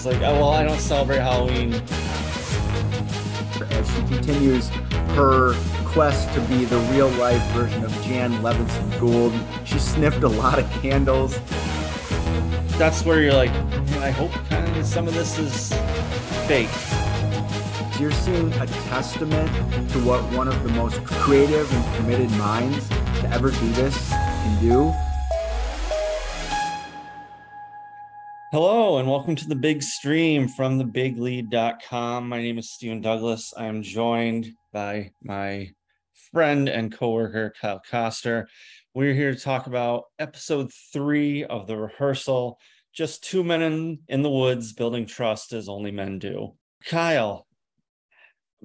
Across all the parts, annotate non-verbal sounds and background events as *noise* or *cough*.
She's like, oh, well, I don't celebrate Halloween. As she continues her quest to be the real life version of Jan Levinson Gould, she sniffed a lot of candles. That's where you're like, I hope kind of some of this is fake. You're seeing a testament to what one of the most creative and committed minds to ever do this can do. Hello, and welcome to the big stream from thebiglead.com. My name is Stephen Douglas. I am joined by my friend and coworker, Kyle Koster. We're here to talk about episode three of the rehearsal just two men in, in the woods building trust as only men do. Kyle,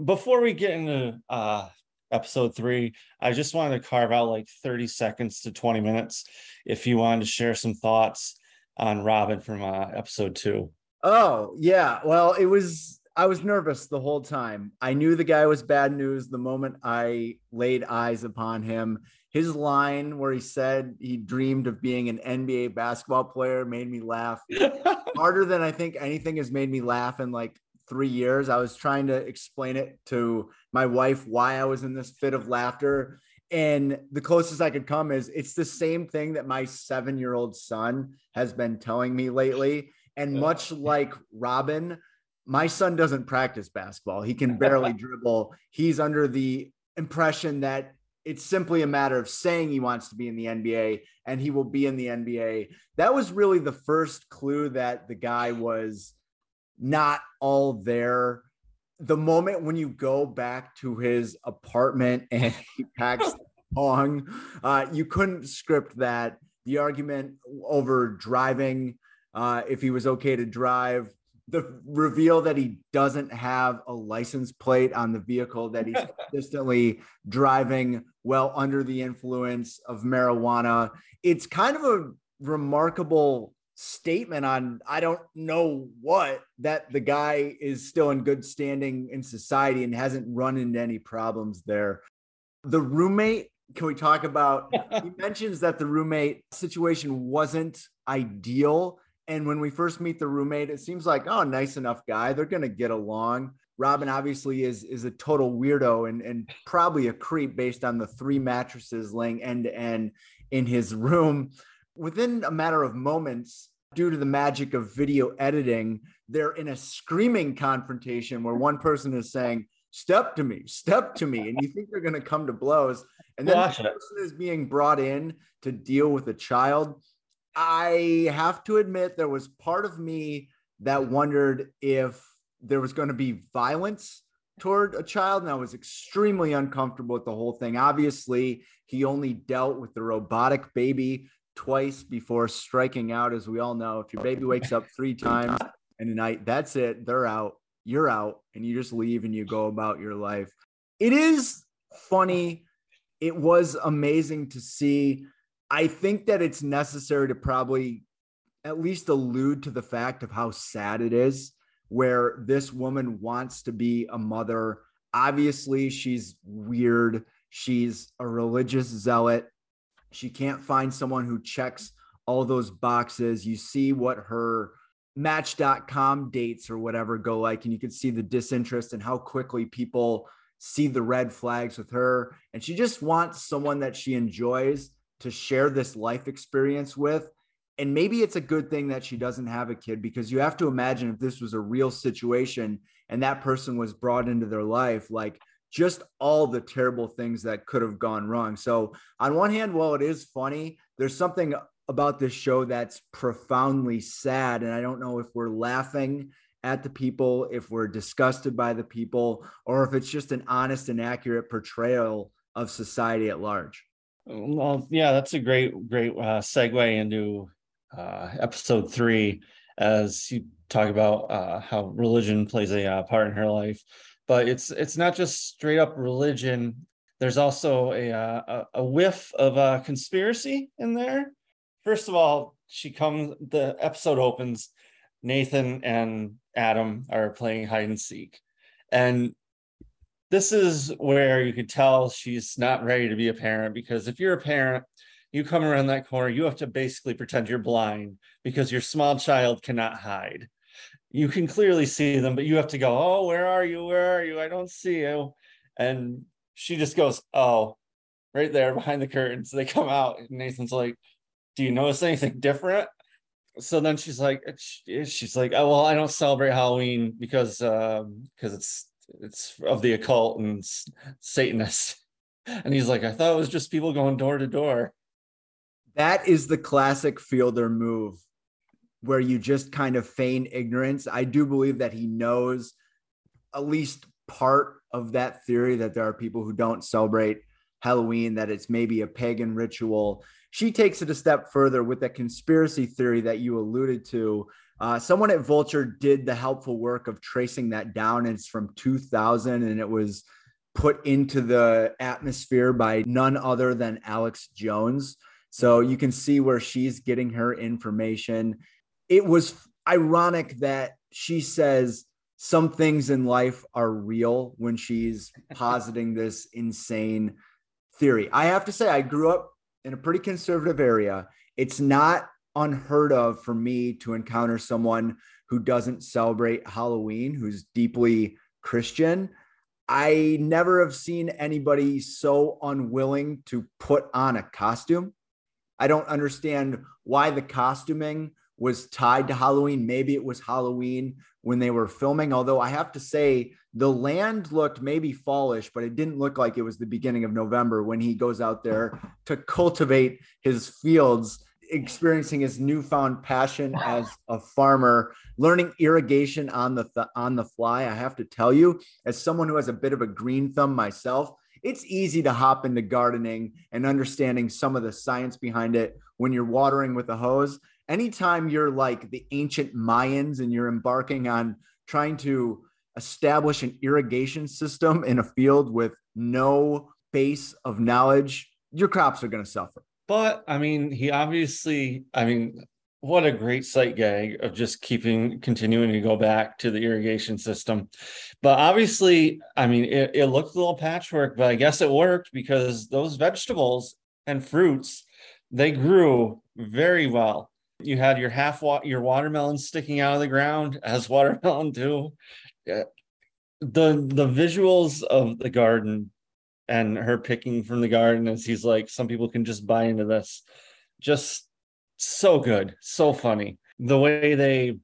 before we get into uh, episode three, I just wanted to carve out like 30 seconds to 20 minutes if you wanted to share some thoughts on Robin from uh, episode two. Oh, yeah. Well, it was, I was nervous the whole time. I knew the guy was bad news the moment I laid eyes upon him. His line where he said he dreamed of being an NBA basketball player made me laugh *laughs* harder than I think anything has made me laugh in like three years. I was trying to explain it to my wife why I was in this fit of laughter. And the closest I could come is it's the same thing that my seven year old son has been telling me lately. And much like Robin, my son doesn't practice basketball. He can barely *laughs* dribble. He's under the impression that it's simply a matter of saying he wants to be in the NBA and he will be in the NBA. That was really the first clue that the guy was not all there the moment when you go back to his apartment *laughs* and he packs the Pong, uh, you couldn't script that. The argument over driving, uh, if he was okay to drive, the reveal that he doesn't have a license plate on the vehicle, that he's *laughs* consistently driving well under the influence of marijuana. It's kind of a remarkable statement on I don't know what that the guy is still in good standing in society and hasn't run into any problems there. The roommate, can we talk about? *laughs* he mentions that the roommate situation wasn't ideal. And when we first meet the roommate, it seems like, oh, nice enough guy. They're gonna get along. Robin obviously is is a total weirdo and, and probably a creep based on the three mattresses laying end to end in his room within a matter of moments, due to the magic of video editing, they're in a screaming confrontation where one person is saying, Step to me, step to me. And you think they're going to come to blows. And then the person is being brought in to deal with a child. I have to admit, there was part of me that wondered if there was going to be violence toward a child and I was extremely uncomfortable with the whole thing. Obviously, he only dealt with the robotic baby twice before striking out. As we all know, if your baby wakes up three times in a night, that's it. They're out. You're out, and you just leave and you go about your life. It is funny. It was amazing to see. I think that it's necessary to probably at least allude to the fact of how sad it is where this woman wants to be a mother. Obviously, she's weird. She's a religious zealot. She can't find someone who checks all those boxes. You see what her match.com dates or whatever go like, and you can see the disinterest and how quickly people see the red flags with her. And she just wants someone that she enjoys to share this life experience with. And maybe it's a good thing that she doesn't have a kid because you have to imagine if this was a real situation and that person was brought into their life, like just all the terrible things that could have gone wrong. So, on one hand, while it is funny, there's something about this show that's profoundly sad. And I don't know if we're laughing at the people, if we're disgusted by the people, or if it's just an honest and accurate portrayal of society at large. Well, yeah, that's a great, great uh, segue into uh, episode three as you talk about uh, how religion plays a uh, part in her life but it's it's not just straight up religion. There's also a uh, a, a whiff of a conspiracy in there. First of all, she comes. The episode opens. Nathan and Adam are playing hide and seek, and this is where you could tell she's not ready to be a parent because if you're a parent you come around that corner you have to basically pretend you're blind because your small child cannot hide you can clearly see them, but you have to go, Oh, where are you? Where are you? I don't see you. And she just goes, Oh, right there behind the curtains. They come out, and Nathan's like, Do you notice anything different? So then she's like, she's like, oh well, I don't celebrate Halloween because um because it's it's of the occult and Satanist. And he's like, I thought it was just people going door to door. That is the classic fielder move where you just kind of feign ignorance. I do believe that he knows at least part of that theory that there are people who don't celebrate Halloween, that it's maybe a pagan ritual. She takes it a step further with that conspiracy theory that you alluded to. Uh, someone at Vulture did the helpful work of tracing that down. It's from 2000 and it was put into the atmosphere by none other than Alex Jones. So you can see where she's getting her information. It was ironic that she says some things in life are real when she's *laughs* positing this insane theory. I have to say, I grew up in a pretty conservative area. It's not unheard of for me to encounter someone who doesn't celebrate Halloween, who's deeply Christian. I never have seen anybody so unwilling to put on a costume. I don't understand why the costuming was tied to Halloween. Maybe it was Halloween when they were filming, although I have to say the land looked maybe fallish, but it didn't look like it was the beginning of November when he goes out there to cultivate his fields experiencing his newfound passion as a farmer, learning irrigation on the th- on the fly. I have to tell you, as someone who has a bit of a green thumb myself, it's easy to hop into gardening and understanding some of the science behind it when you're watering with a hose. Anytime you're like the ancient Mayans and you're embarking on trying to establish an irrigation system in a field with no base of knowledge, your crops are going to suffer. But I mean, he obviously, I mean, what a great sight gag of just keeping continuing to go back to the irrigation system. But obviously, I mean, it, it looked a little patchwork, but I guess it worked because those vegetables and fruits they grew very well. You had your half wa- your watermelon sticking out of the ground *laughs* as watermelon do. Yeah. The the visuals of the garden and her picking from the garden as he's like some people can just buy into this just so good so funny the way they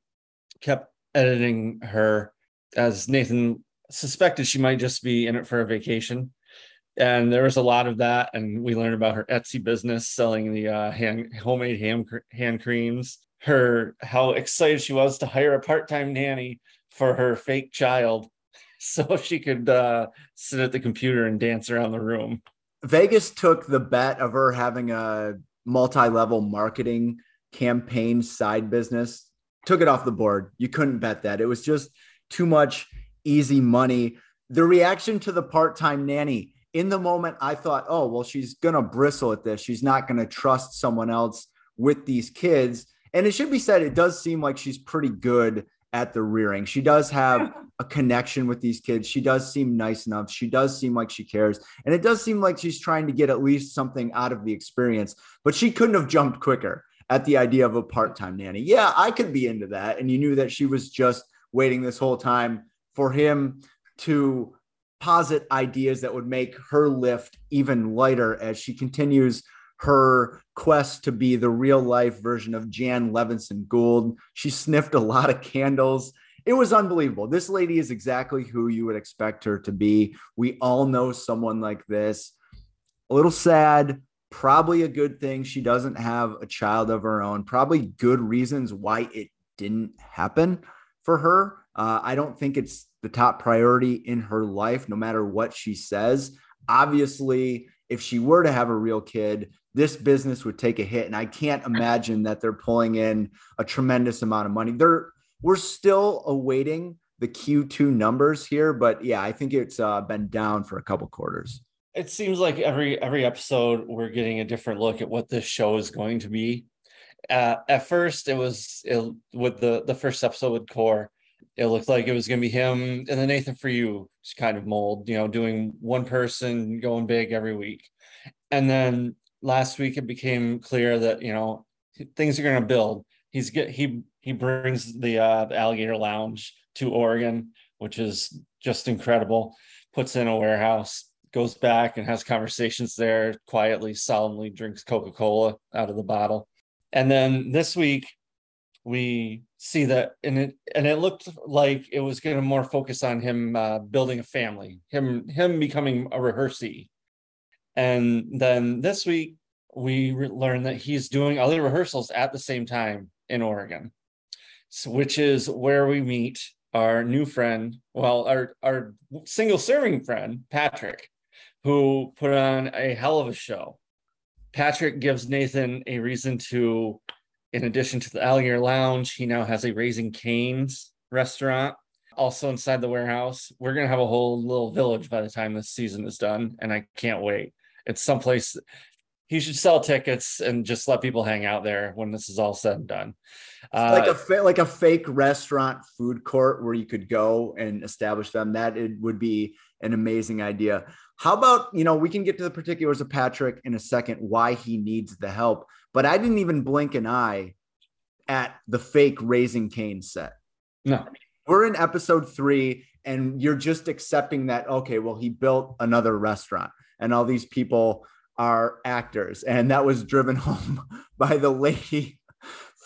kept editing her as nathan suspected she might just be in it for a vacation and there was a lot of that and we learned about her etsy business selling the uh, hand homemade hand, hand creams her how excited she was to hire a part-time nanny for her fake child *laughs* so she could uh, sit at the computer and dance around the room. Vegas took the bet of her having a multi-level marketing campaign side business, took it off the board. You couldn't bet that. It was just too much easy money. The reaction to the part-time nanny in the moment, I thought, oh, well, she's going to bristle at this. She's not going to trust someone else with these kids. And it should be said, it does seem like she's pretty good at the rearing. She does have *laughs* a connection with these kids. She does seem nice enough. She does seem like she cares. And it does seem like she's trying to get at least something out of the experience, but she couldn't have jumped quicker at the idea of a part time nanny. Yeah, I could be into that. And you knew that she was just waiting this whole time for him to posit ideas that would make her lift even lighter as she continues her quest to be the real life version of Jan Levinson Gould. She sniffed a lot of candles. It was unbelievable. This lady is exactly who you would expect her to be. We all know someone like this. A little sad, probably a good thing. She doesn't have a child of her own. Probably good reasons why it didn't happen for her. Uh, I don't think it's the top priority in her life, no matter what she says. Obviously, if she were to have a real kid, this business would take a hit. And I can't imagine that they're pulling in a tremendous amount of money. They're we're still awaiting the Q2 numbers here, but yeah, I think it's uh, been down for a couple quarters. It seems like every every episode we're getting a different look at what this show is going to be. Uh, at first, it was it, with the the first episode with Kor. It looked like it was going to be him and the Nathan for you kind of mold, you know, doing one person going big every week. And then last week it became clear that you know things are going to build he's get he he brings the uh the alligator lounge to Oregon, which is just incredible. Puts in a warehouse, goes back and has conversations there quietly, solemnly drinks Coca-Cola out of the bottle. And then this week we see that and it and it looked like it was going to more focus on him uh, building a family, him him becoming a rehearsee. And then this week we re- learn that he's doing other rehearsals at the same time in Oregon, so, which is where we meet our new friend, well, our our single serving friend Patrick, who put on a hell of a show. Patrick gives Nathan a reason to, in addition to the Alligator Lounge, he now has a Raising Cane's restaurant also inside the warehouse. We're gonna have a whole little village by the time this season is done, and I can't wait. It's someplace he should sell tickets and just let people hang out there when this is all said and done. Uh, like a fa- like a fake restaurant food court where you could go and establish them. That it would be an amazing idea. How about you know we can get to the particulars of Patrick in a second, why he needs the help. But I didn't even blink an eye at the fake Raising Cane set. No, we're in episode three, and you're just accepting that okay, well he built another restaurant, and all these people are actors. And that was driven *laughs* home by the lady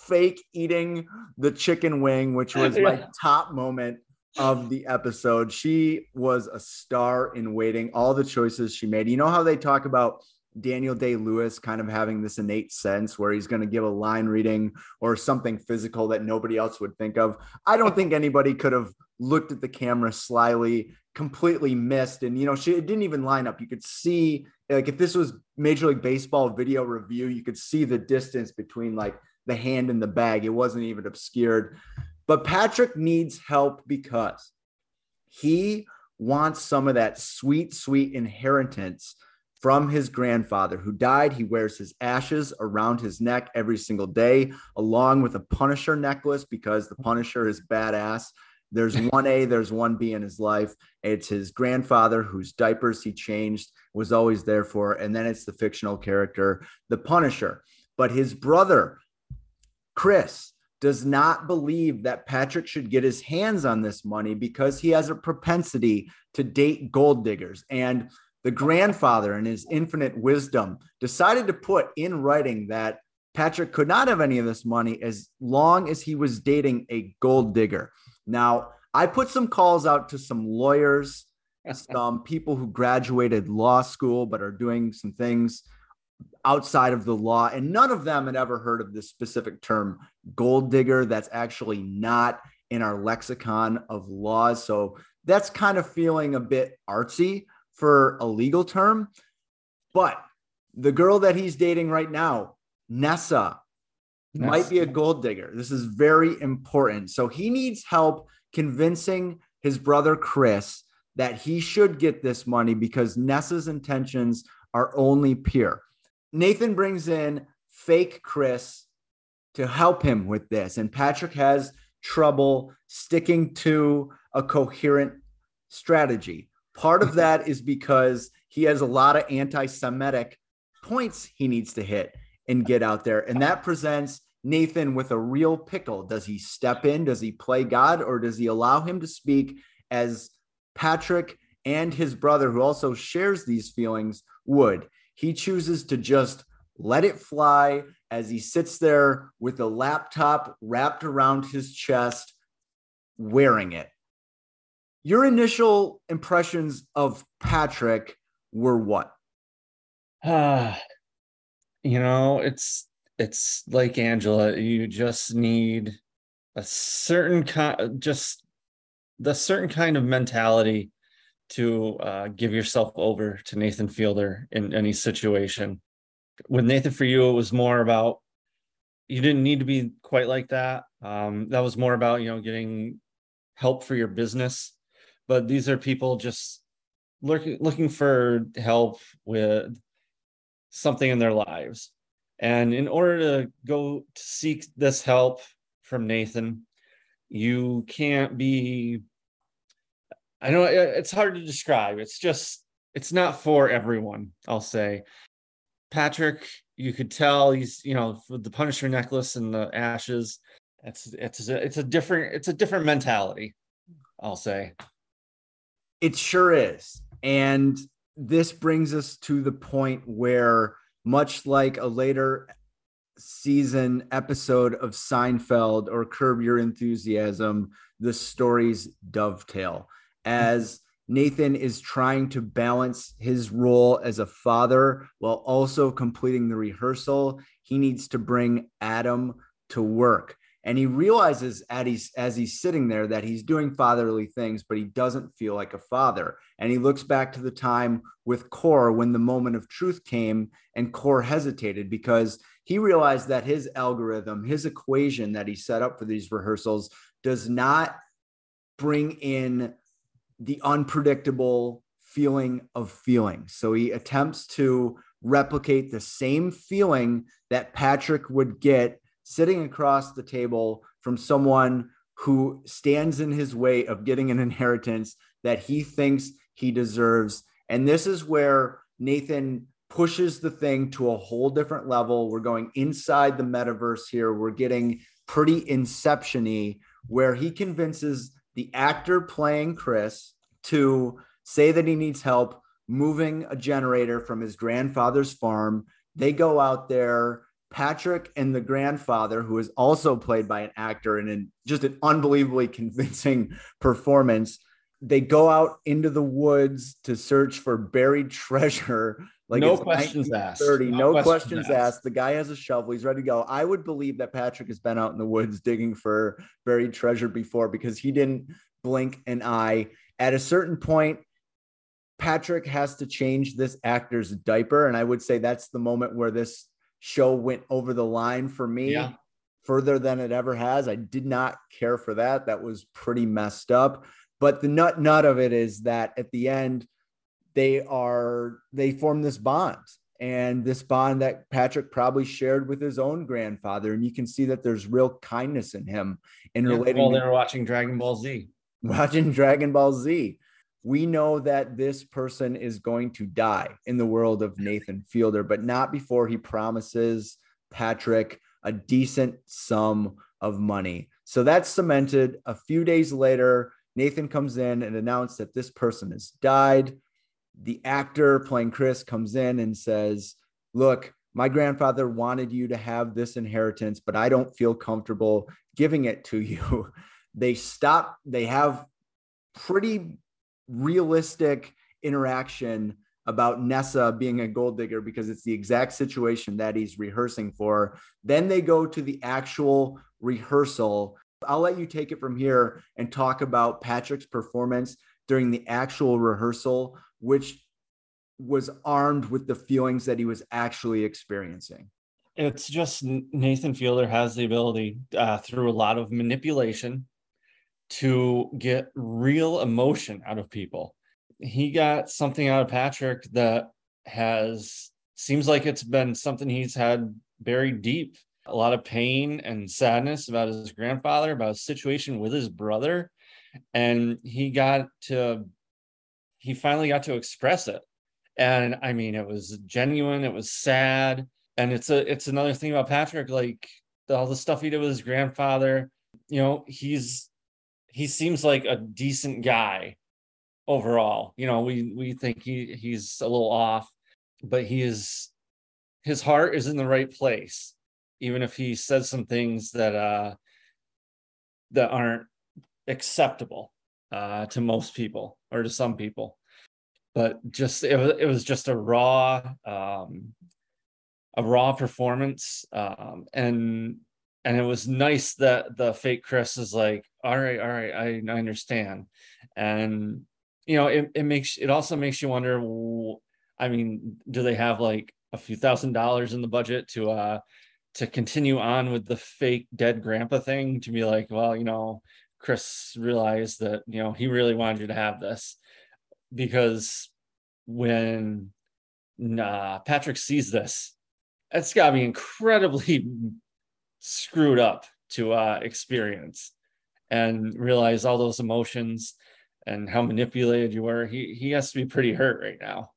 fake eating the chicken wing, which was my *laughs* top moment of the episode. She was a star in waiting, all the choices she made. You know how they talk about Daniel Day Lewis kind of having this innate sense where he's going to give a line reading or something physical that nobody else would think of. I don't think anybody could have looked at the camera slyly, completely missed. And, you know, she it didn't even line up. You could see like if this was Major League Baseball video review, you could see the distance between like the hand and the bag. It wasn't even obscured. But Patrick needs help because he wants some of that sweet, sweet inheritance from his grandfather who died. He wears his ashes around his neck every single day, along with a Punisher necklace because the Punisher is badass. There's *laughs* one A, there's one B in his life. It's his grandfather whose diapers he changed, was always there for. And then it's the fictional character, the Punisher. But his brother, Chris, does not believe that Patrick should get his hands on this money because he has a propensity to date gold diggers. And the grandfather, in his infinite wisdom, decided to put in writing that Patrick could not have any of this money as long as he was dating a gold digger. Now, I put some calls out to some lawyers, *laughs* some people who graduated law school but are doing some things outside of the law, and none of them had ever heard of this specific term, gold digger. That's actually not in our lexicon of laws. So that's kind of feeling a bit artsy for a legal term. But the girl that he's dating right now, Nessa, Yes. might be a gold digger. This is very important. So he needs help convincing his brother Chris that he should get this money because Nessa's intentions are only pure. Nathan brings in fake Chris to help him with this, and Patrick has trouble sticking to a coherent strategy. Part of that is because he has a lot of anti Semitic points he needs to hit and get out there. And that presents Nathan with a real pickle. Does he step in? Does he play God? Or does he allow him to speak as Patrick and his brother, who also shares these feelings, would? He chooses to just let it fly as he sits there with a laptop wrapped around his chest, wearing it. Your initial impressions of Patrick were what? Uh, you know, it's it's like Angela, you just need a certain kind, just the certain kind of mentality to uh, give yourself over to Nathan Fielder in any situation. With Nathan for you, it was more about you didn't need to be quite like that. Um, that was more about you know getting help for your business, but these are people just looking looking for help with something in their lives and in order to go to seek this help from Nathan, you can't be, I know it's hard to describe. It's just, it's not for everyone, I'll say. Patrick you could tell he's you know the Punisher necklace and the ashes. It's it's a, it's a different it's a different mentality. I'll say. It sure is, and this brings us to the point where, much like a later season episode of Seinfeld or Curb Your Enthusiasm, the stories dovetail as Nathan is trying to balance his role as a father while also completing the rehearsal. He needs to bring Adam to work. And he realizes as he's, as he's sitting there that he's doing fatherly things, but he doesn't feel like a father. And he looks back to the time with Kor when the moment of truth came and Kor hesitated because he realized that his algorithm, his equation that he set up for these rehearsals does not bring in the unpredictable feeling of feeling. So he attempts to replicate the same feeling that Patrick would get sitting across the table from someone who stands in his way of getting an *laughs* inheritance that he thinks he deserves. And this is where Nathan pushes the thing to a whole different level. We're going inside the metaverse here. We're getting pretty inception where he convinces the actor playing Chris to say that he needs help moving a generator from his grandfather's farm. They go out there. Patrick and the grandfather, who is also played by an actor and in just an unbelievably convincing performance, they go out into the woods to search for buried *laughs* treasure. Like no questions asked. No, no questions, asked. asked. The guy has a shovel. He's ready to go. I would believe that Patrick has been out in the woods digging for buried treasure before because he didn't blink an eye. At a certain point, Patrick has to change this actor's diaper. And I would say that's the moment where this show went over the line for me yeah. further than it ever has. I did not care for that. That was pretty messed up. But the nut nut of it is that at the end, they are they form this bond and this bond that Patrick probably shared with his own grandfather. And you can see that there's real kindness in him in yeah, relating. While they were watching Dragon Ball Z. *laughs* Watching Dragon Ball Z. We know that this person is going to die in the world of Nathan Fielder, but not before he promises Patrick a decent sum of money. So that's cemented. A few days later, Nathan comes in and announced that this person has died. The actor playing Chris comes in and says, Look, my grandfather wanted you to have this inheritance, but I don't feel comfortable giving it to you. *laughs* they stop, they have pretty realistic interaction about Nessa being a gold digger because it's the exact situation that he's rehearsing for. Then they go to the actual rehearsal I'll let you take it from here and talk about Patrick's performance during the actual rehearsal, which was armed with the feelings that he was actually experiencing. It's just Nathan Fielder has the ability uh, through a lot of manipulation to get real emotion out of people. He got something out of Patrick that has seems like it's been something he's had buried deep a lot of pain and sadness about his grandfather, about his situation with his brother. And he got to, he finally got to express it. And I mean, it was genuine, it was sad. And it's a, it's another thing about Patrick, like all the stuff he did with his grandfather, you know, he's, he seems like a decent guy overall. You know, we, we think he, he's a little off, but he is, his heart is in the right place even if he says some things that uh that aren't acceptable uh to most people or to some people but just it was it was just a raw um a raw performance um and and it was nice that the fake chris is like all right all right i, I understand. And you know it, it makes it also makes you wonder i mean do they have like a few thousand dollars in the budget to uh to continue on with the fake dead grandpa thing to be like, well, you know, Chris realized that, you know, he really wanted you to have this? Because when uh, Patrick sees this, it's got to be incredibly *laughs* screwed up to uh, experience and realize all those emotions and how manipulated you were. He he has to be pretty hurt right now.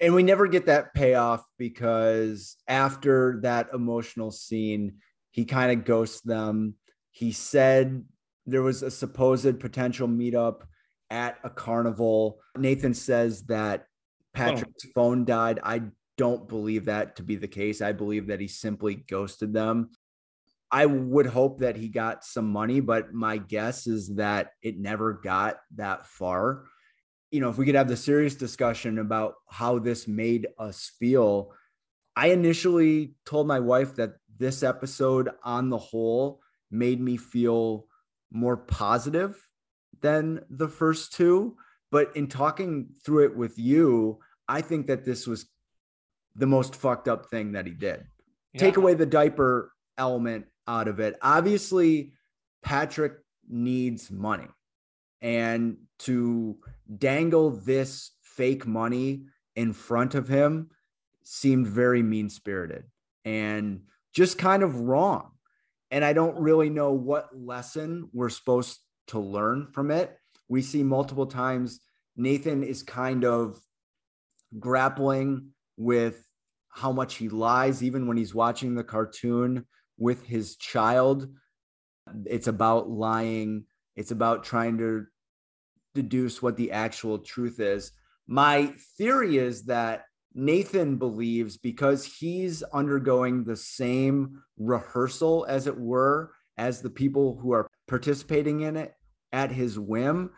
And we never get that payoff because after that emotional scene, he kind of ghosts them. He said there was a supposed potential meetup at a carnival. Nathan says that Patrick's oh. phone died. I don't believe that to be the case. I believe that he simply ghosted them. I would hope that he got some money, but my guess is that it never got that far. You know, if we could have the serious discussion about how this made us feel, I initially told my wife that this episode on the whole made me feel more positive than the first two. But in talking through it with you, I think that this was the most fucked up thing that he did. Yeah. Take away the diaper element out of it. Obviously, Patrick needs money. And to dangle this fake money in front of him seemed very mean spirited and just kind of wrong. And I don't really know what lesson we're supposed to learn from it. We see multiple times Nathan is kind of grappling with how much he lies, even when he's watching the cartoon with his child. It's about lying, it's about trying to deduce what the actual truth is. My theory is that Nathan believes because he's undergoing the same rehearsal, as it were, as the people who are participating in it at his whim.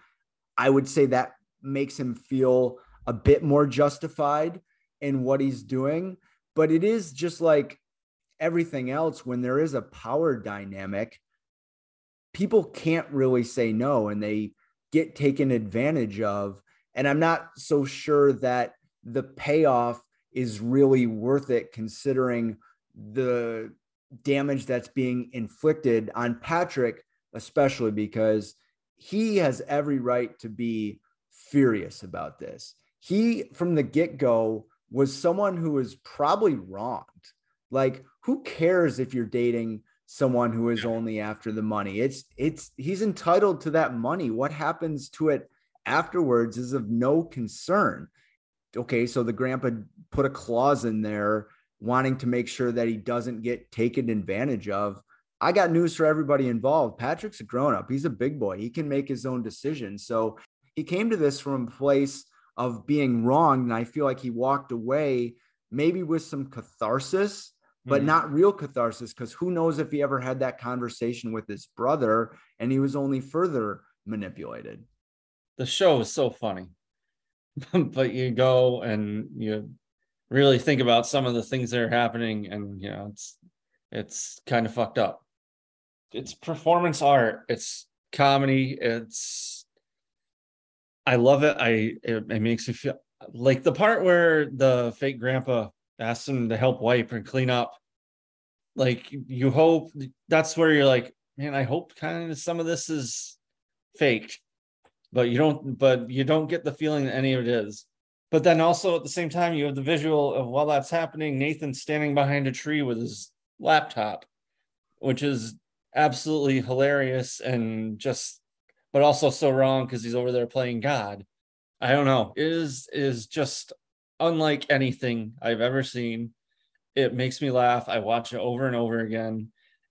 I would say that makes him feel a bit more justified in what he's doing. But it is just like everything else when there is a power dynamic, people can't really say no and they get taken advantage of. And I'm not so sure that the payoff is really worth it considering the damage that's being inflicted on Patrick, especially because he has every right to be furious about this. He, from the get go, was someone who was probably wronged. Like, who cares if you're dating someone who is only after the money? It's, it's, he's entitled to that money. What happens to it afterwards is of no concern. Okay, so the grandpa put a clause in there wanting to make sure that he doesn't get taken advantage of. I got news for everybody involved. Patrick's a grown up. He's a big boy. He can make his own decisions. So he came to this from a place of being wrong. And I feel like he walked away maybe with some catharsis, but mm-hmm. not real catharsis. Because who knows if he ever had that conversation with his brother and he was only further manipulated. The show is so funny. *laughs* but you go and you really think about some of the things that are happening and you know it's it's kind of fucked up it's performance art it's comedy it's i love it i it, it makes me feel like the part where the fake grandpa asks them to help wipe and clean up. Like you hope that's where you're like man i hope kind of some of this is faked but you don't but you don't get the feeling that any of it is. But then also at the same time you have the visual of while that's happening nathan standing behind a tree with his laptop which is absolutely hilarious and just but also so wrong because he's over there playing god. I don't know. It is is just unlike anything i've ever seen it makes me laugh i watch it over and over again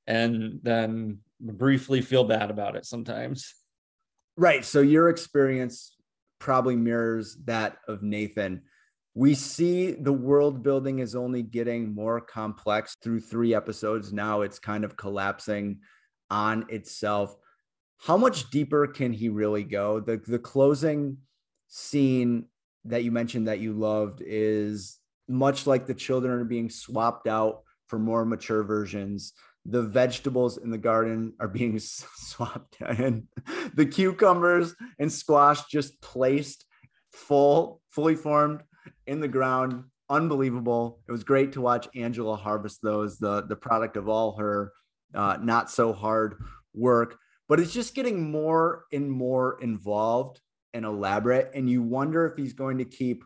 and then briefly feel bad about it sometimes right so your experience probably mirrors that of nathan we see the world building is only getting more complex through three episodes. Now it's kind of collapsing on itself. How much deeper can he really go? The the closing scene that you mentioned that you loved is much like the children are being swapped out for more mature versions. The vegetables in the garden are being *laughs* swapped and the cucumbers and squash just placed full, fully formed in the ground. Unbelievable. It was great to watch Angela harvest those, the, the product of all her uh, not so hard work. But it's just getting more and more involved and elaborate. And you wonder if he's going to keep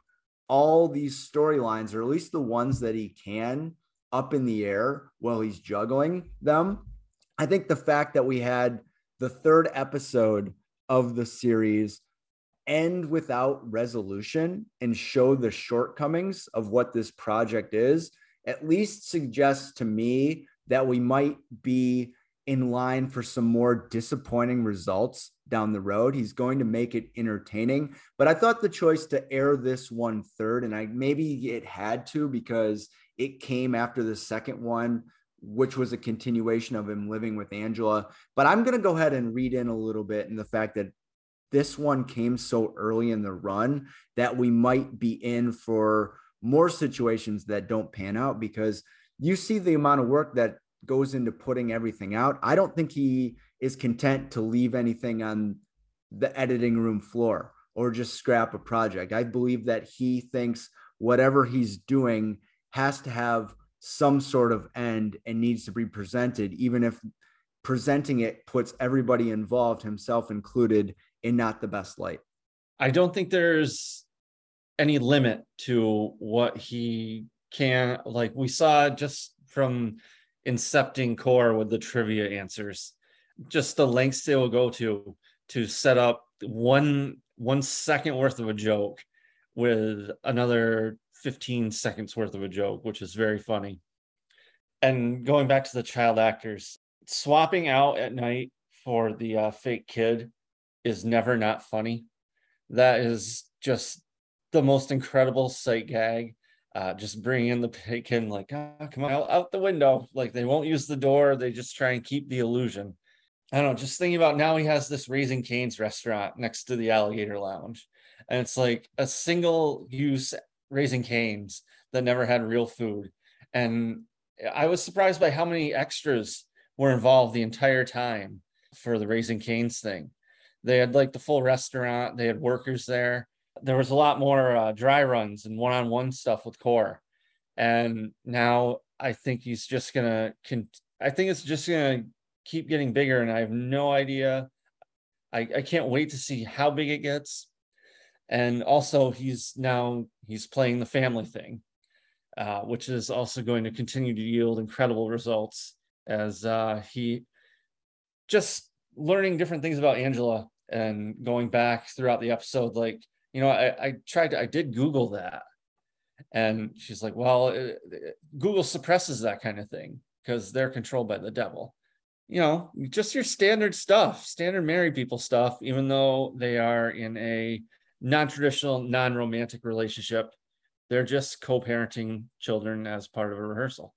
all these storylines, or at least the ones that he can, up in the air while he's juggling them. I think the fact that we had the third episode of the series end without resolution and show the shortcomings of what this project is at least suggests to me that we might be in line for some more disappointing results down the road. He's going to make it entertaining, but I thought the choice to air this one third, and I maybe it had to because it came after the second one, which was a continuation of him living with Angela. But I'm going to go ahead and read in a little bit in the fact that this one came so early in the run that we might be in for more situations that don't pan out because you see the amount of work that goes into putting everything out. I don't think he is content to leave anything on the editing room floor or just scrap a project. I believe that he thinks whatever he's doing has to have some sort of end and needs to be presented, even if presenting it puts everybody involved, himself included, in not the best light. I don't think there's any limit to what he can like we saw just from incepting Kor with the trivia answers just the lengths they will go to to set up one one second worth of a joke with another 15 seconds worth of a joke which is very funny and going back to the child actors swapping out at night for the uh, fake kid is never not funny. That is just the most incredible sight gag. Uh, just bringing in the bacon, like, oh, come on, out the window. Like, they won't use the door. They just try and keep the illusion. I don't know, just thinking about now he has this Raising Cane's restaurant next to the Alligator Lounge. And it's like a single use Raising Cane's that never had real food. And I was surprised by how many extras were involved the entire time for the Raising Cane's thing. They had like the full restaurant. They had workers there. There was a lot more uh, dry runs and one-on-one stuff with Kor. And now I think he's just gonna. Con- I think it's just gonna keep getting bigger, and I have no idea. I, I can't wait to see how big it gets. And also, he's now he's playing the family thing, uh, which is also going to continue to yield incredible results as uh, he just learning different things about Angela and going back throughout the episode like you know i, I tried to i did google that and she's like well it, it, google suppresses that kind of thing because they're controlled by the devil you know just your standard stuff standard married people stuff even though they are in a non-traditional non-romantic relationship they're just co-parenting children as part of a rehearsal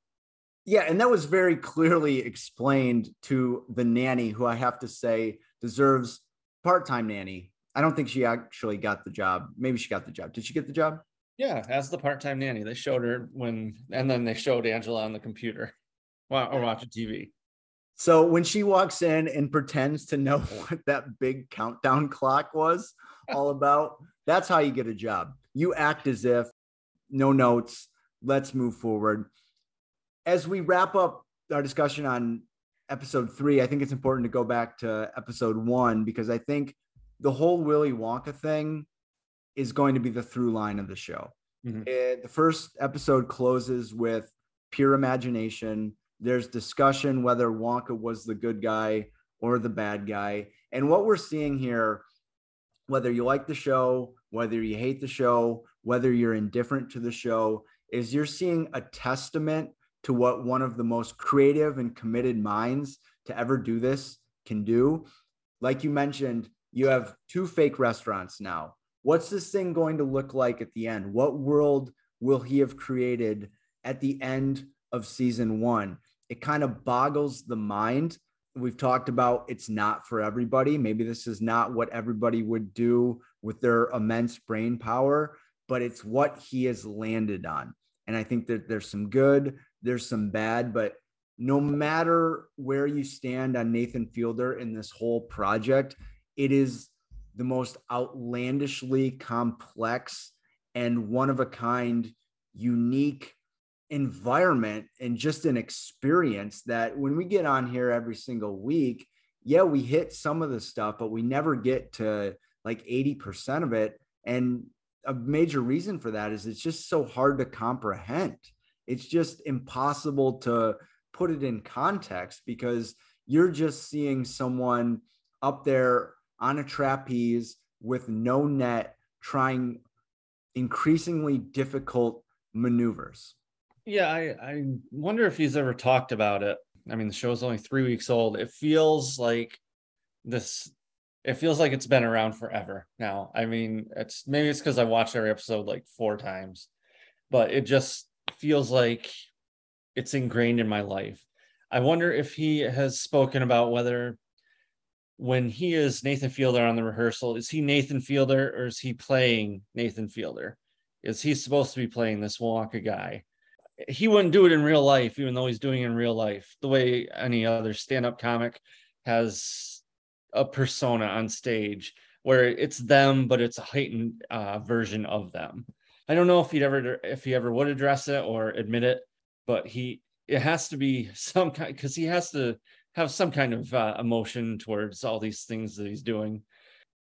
yeah and that was very clearly explained to the nanny who i have to say deserves part-time nanny. I don't think she actually got the job. Maybe she got the job. Did she get the job? Yeah, as the part-time nanny. They showed her when, and then they showed Angela on the computer while or watching TV. So when she walks in and pretends to know *laughs* what that big countdown clock was all *laughs* about, that's how you get a job. You act as if no notes. Let's move forward. As we wrap up our discussion on episode three, I think it's important to go back to episode one because I think the whole Willy Wonka thing is going to be the through line of the show. Mm-hmm. It, the first episode closes with pure imagination. There's discussion whether Wonka was the good guy or the bad guy. And what we're seeing here, whether you like the show, whether you hate the show, whether you're indifferent to the show, is you're seeing a testament to what one of the most creative and committed minds to ever do this can do. Like you mentioned, you have two fake restaurants now. What's this thing going to look like at the end? What world will he have created at the end of season one? It kind of boggles the mind. We've talked about it's not for everybody. Maybe this is not what everybody would do with their immense brain power, but it's what he has landed on. And I think that there's some good, there's some bad, but no matter where you stand on Nathan Fielder in this whole project, it is the most outlandishly complex and one of a kind, unique environment and just an experience that when we get on here every single week, yeah, we hit some of the stuff, but we never get to like 80% of it. And a major reason for that is it's just so hard to comprehend. It's just impossible to put it in context because you're just seeing someone up there on a trapeze with no net trying increasingly difficult maneuvers. Yeah, I, I wonder if he's ever talked about it. I mean, the show's only three weeks old. It feels like this it feels like it's been around forever now. I mean, it's maybe it's because I watched every episode like four times, but it just feels like it's ingrained in my life. I wonder if he has spoken about whether when he is Nathan Fielder on the rehearsal, is he Nathan Fielder or is he playing Nathan Fielder? Is he supposed to be playing this Wonka guy? He wouldn't do it in real life, even though he's doing it in real life, the way any other stand-up comic has a persona on stage where it's them, but it's a heightened uh, version of them. I don't know if he'd ever if he ever would address it or admit it, but he it has to be *laughs* some kind because he has to have some kind of uh, emotion towards all these things that he's doing.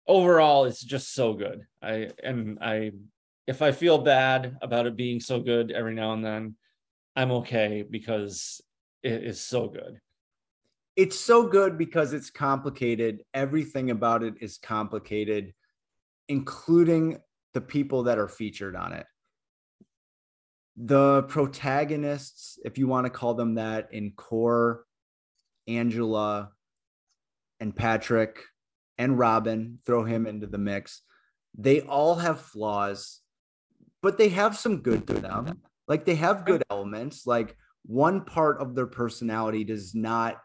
Overall, it's just so good. I and I if I feel bad about it being so good every now and then, I'm okay because it is so good. It's so good because it's complicated. Everything about it is complicated, including the people that are featured on it. The protagonists, if you want to call them that, in Kor, Angela and Patrick and Robin, throw him into the mix. They all have flaws, but they have some good to them. Like they have good elements. Like one part of their personality does not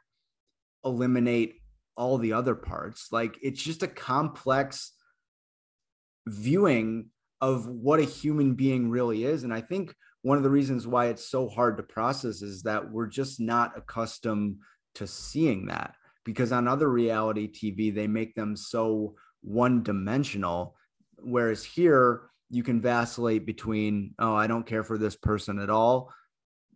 eliminate all the other parts. Like it's just a complex viewing of what a human being really is. And I think one of the reasons why it's so hard to process is that we're just not accustomed to seeing that because on other reality TV, they make them so one dimensional. Whereas here, you can vacillate between, oh, I don't care for this person at all.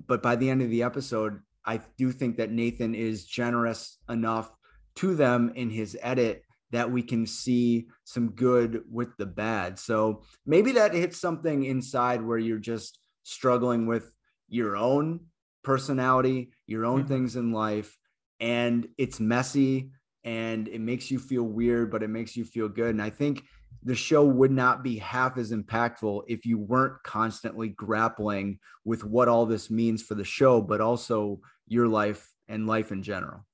But by the end of the episode, I do think that Nathan is generous enough to them in his edit that we can see some good with the bad. So maybe that hits something inside where you're just struggling with your own personality, your own mm-hmm. things in life, and it's messy and it makes you feel weird, but it makes you feel good. And I think the show would not be half as impactful if you weren't constantly grappling with what all this means for the show, but also your life and life in general.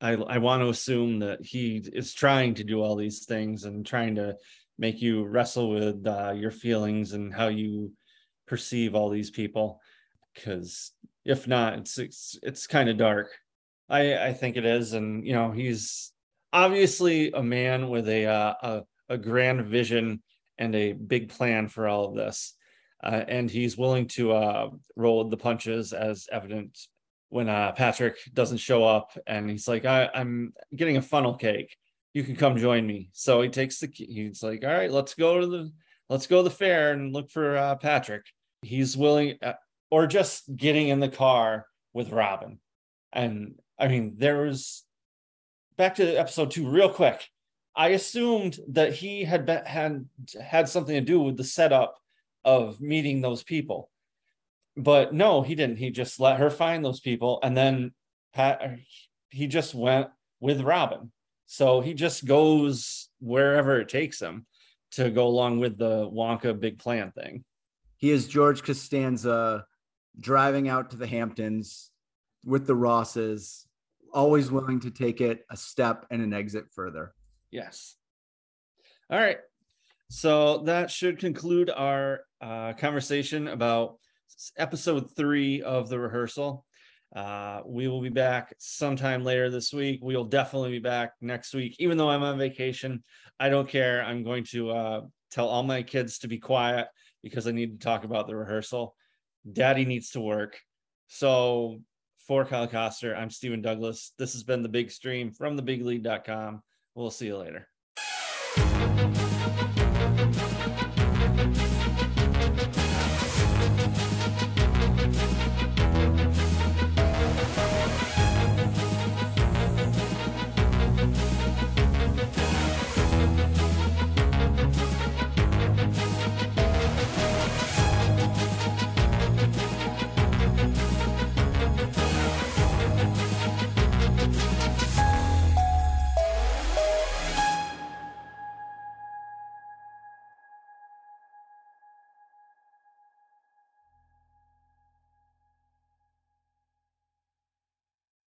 I, I want to assume that he is trying to do all these things and trying to make you wrestle with uh, your feelings and how you perceive all these people. Because if not, it's it's, it's kind of dark. I I think it is, and you know he's obviously a man with a uh, a, a grand vision and a big plan for all of this. Uh, and he's willing to uh, roll the punches as evident when uh, Patrick doesn't show up and he's like, I, am getting a funnel cake. You can come join me. So he takes the he's like, all right, let's go to the let's go to the fair and look for uh, Patrick. He's willing, uh, or just getting in the car with Robin. And I mean, there was back to episode two, real quick. I assumed that he had been, had had something to do with the setup of meeting those people but no, he didn't. He just let her find those people, and then Pat uh, he just went with Robin. So he just goes wherever it takes him to go along with the Wonka big plan thing. He is George Costanza driving out to the Hamptons with the Rosses, always willing to take it a step and an exit further. Yes. All right. So that should conclude our uh, conversation about episode three of the rehearsal. Uh, we will be back sometime later this week. We'll definitely be back next week, even though I'm on vacation. I don't care. I'm going to uh, tell all my kids to be quiet because I need to talk about the rehearsal. Daddy needs to work. So, for Kyle Koster, I'm Stephen Douglas. This has been the big stream from thebiglead.com. We'll see you later.